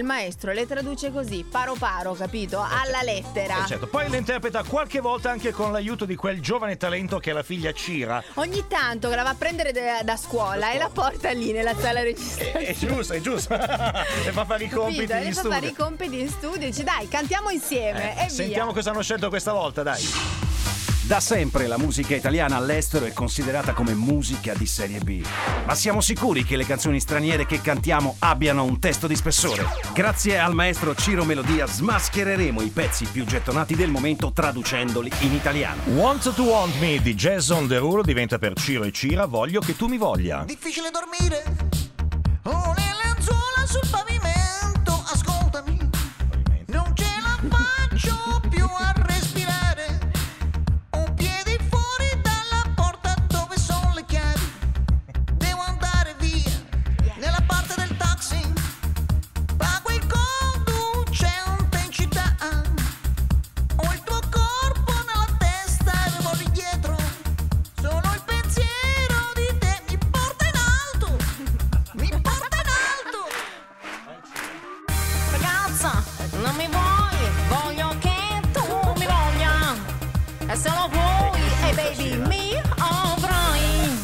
Il maestro le traduce così, paro paro, capito? Alla lettera. Eh, certo. Poi le interpreta qualche volta anche con l'aiuto di quel giovane talento che è la figlia Cira. Ogni tanto che la va a prendere da, da scuola e la porta lì nella sala registrazione. È giusto, è giusto. le fa fare i compiti Capito? in Le fa studio. fare i compiti in studio e dice dai, cantiamo insieme Eh, e sentiamo via. cosa hanno scelto questa volta, dai. Da sempre la musica italiana all'estero è considerata come musica di serie B. Ma siamo sicuri che le canzoni straniere che cantiamo abbiano un testo di spessore? Grazie al maestro Ciro Melodia smaschereremo i pezzi più gettonati del momento traducendoli in italiano. Want to Want Me di Jason Derulo diventa per Ciro e Cira Voglio che tu mi voglia. Difficile dormire. Ho le lenzuola sul pavimento. E se lo vuoi, e baby, mi avrai.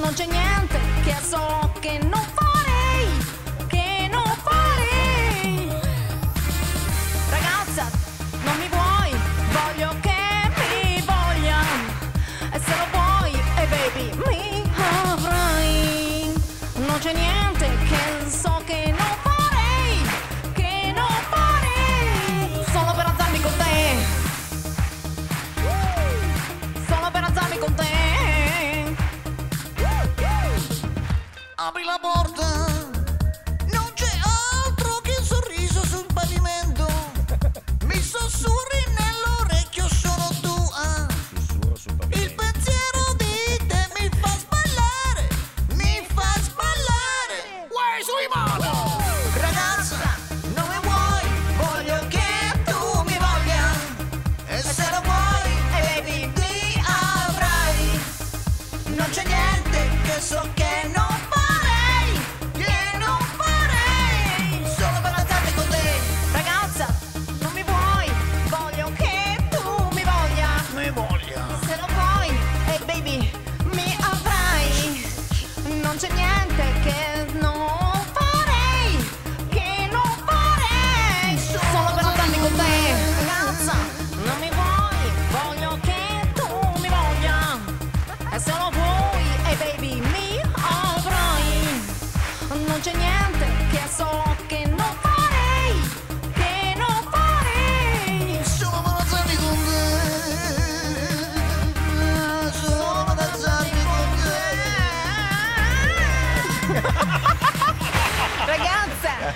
Non c'è niente che so che non Apri la porta. Non c'è niente che non farei, che non farei. Solo per alzarmi con te. Ragazza, non mi vuoi, voglio che tu mi voglia. E se lo vuoi, hey baby, mi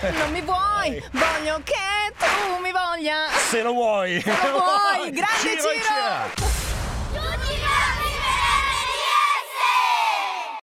non mi vuoi, voglio che tu mi voglia. Se lo vuoi. lo vuoi, grande Ciro Ciro.